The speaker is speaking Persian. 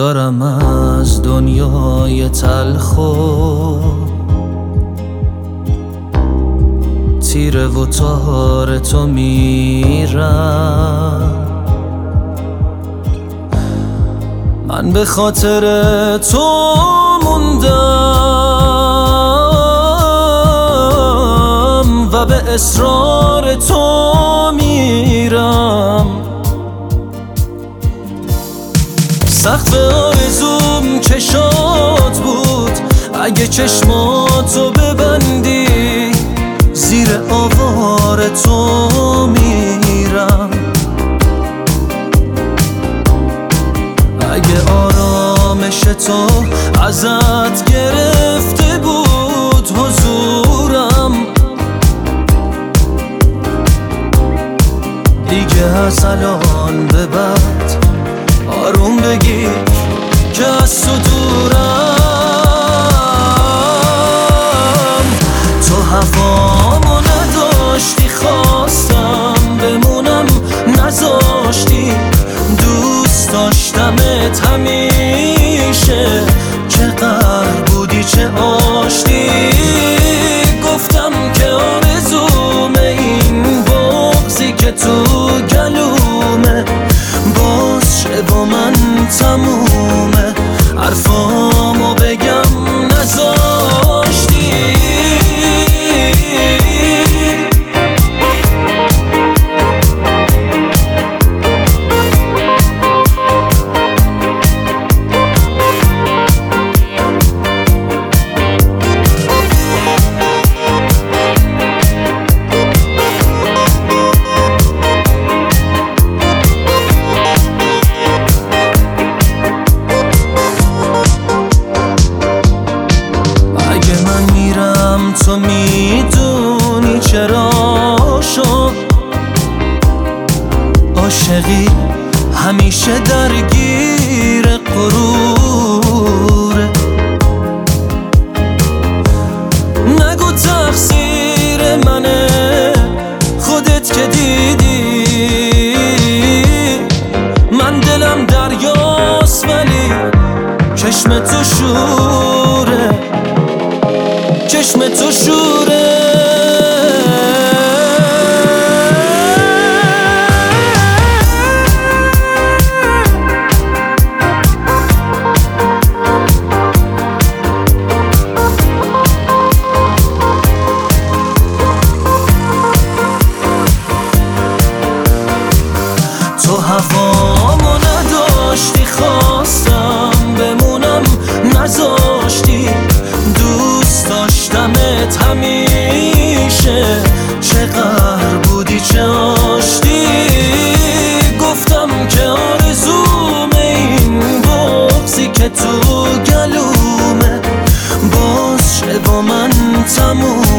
دارم از دنیای تلخو تیره و تار تو میرم. من به خاطر تو موندم و به اصرار تو سخت آرزوم چشات بود. اگه چشماتو ببندی زیر آوار تو میرم. اگه آرامش تو ازت گرفته بود حضورم دیگه از الان به بعد آروم بگیر که از تو عاشقی همیشه درگیر قروره نگو تقصیر منه خودت که دیدی. من دلم دریاست ولی چشم تو شوره. چشم تو شوره. نذاشتی. دوست داشتمت همیشه. چقدر بودی چه آشتی. گفتم که آرزوم این بغزی که تو گلومه. باز شه با من تمومه